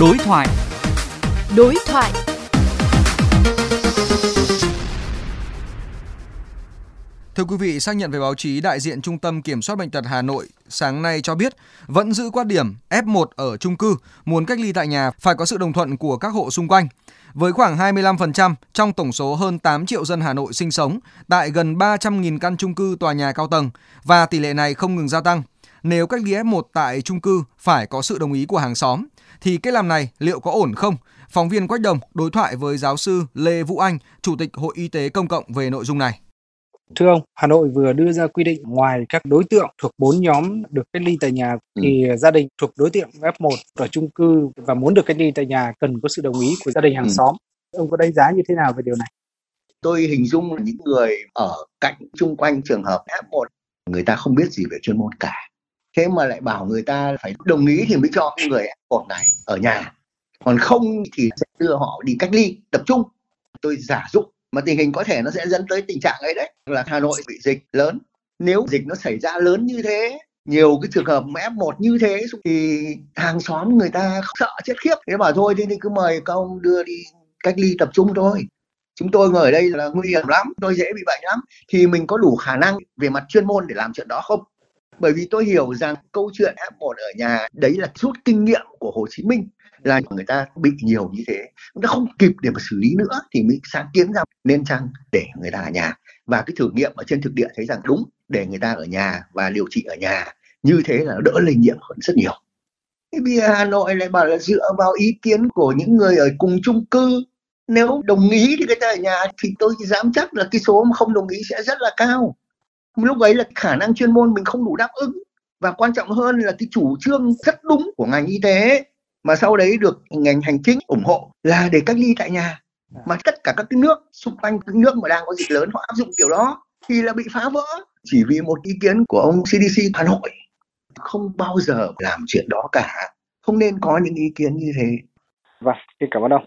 Đối thoại. Đối thoại. Thưa quý vị, xác nhận về báo chí, đại diện Trung tâm Kiểm soát Bệnh tật Hà Nội sáng nay cho biết vẫn giữ quan điểm F1 ở chung cư muốn cách ly tại nhà phải có sự đồng thuận của các hộ xung quanh. Với khoảng 25% trong tổng số hơn 8 triệu dân Hà Nội sinh sống tại gần 300.000 căn chung cư tòa nhà cao tầng và tỷ lệ này không ngừng gia tăng. Nếu cách ly F1 tại chung cư phải có sự đồng ý của hàng xóm thì cách làm này liệu có ổn không? Phóng viên Quách Đồng đối thoại với giáo sư Lê Vũ Anh, Chủ tịch Hội Y tế Công cộng về nội dung này. Thưa ông, Hà Nội vừa đưa ra quy định ngoài các đối tượng thuộc 4 nhóm được cách ly tại nhà ừ. thì gia đình thuộc đối tượng F1 ở chung cư và muốn được cách ly tại nhà cần có sự đồng ý của gia đình hàng ừ. xóm. Ông có đánh giá như thế nào về điều này? Tôi hình dung là những người ở cạnh chung quanh trường hợp F1 người ta không biết gì về chuyên môn cả. Thế mà lại bảo người ta phải đồng ý thì mới cho người F1 này ở nhà. Còn không thì sẽ đưa họ đi cách ly, tập trung. Tôi giả dụng mà tình hình có thể nó sẽ dẫn tới tình trạng ấy đấy. Là Hà Nội bị dịch lớn. Nếu dịch nó xảy ra lớn như thế, nhiều cái trường hợp F1 như thế thì hàng xóm người ta sợ, chết khiếp. Thế bảo thôi thì cứ mời các ông đưa đi cách ly tập trung thôi. Chúng tôi ngồi ở đây là nguy hiểm lắm, tôi dễ bị bệnh lắm. Thì mình có đủ khả năng về mặt chuyên môn để làm chuyện đó không? Bởi vì tôi hiểu rằng câu chuyện F1 ở nhà, đấy là rút kinh nghiệm của Hồ Chí Minh, là người ta bị nhiều như thế. Người ta không kịp để mà xử lý nữa thì mới sáng kiến ra nên chăng để người ta ở nhà. Và cái thử nghiệm ở trên thực địa thấy rằng đúng, để người ta ở nhà và điều trị ở nhà, như thế là đỡ lây nhiễm hơn rất nhiều. Thế bây giờ Hà Nội lại bảo là dựa vào ý kiến của những người ở cùng chung cư, nếu đồng ý thì người ta ở nhà thì tôi dám chắc là cái số mà không đồng ý sẽ rất là cao lúc ấy là khả năng chuyên môn mình không đủ đáp ứng. Và quan trọng hơn là cái chủ trương rất đúng của ngành y tế mà sau đấy được ngành hành chính ủng hộ là để cách ly tại nhà. Mà tất cả các cái nước xung quanh các nước mà đang có dịch lớn họ áp dụng kiểu đó thì là bị phá vỡ. Chỉ vì một ý kiến của ông CDC Hà Nội. Không bao giờ làm chuyện đó cả. Không nên có những ý kiến như thế. Vâng xin cảm ơn ông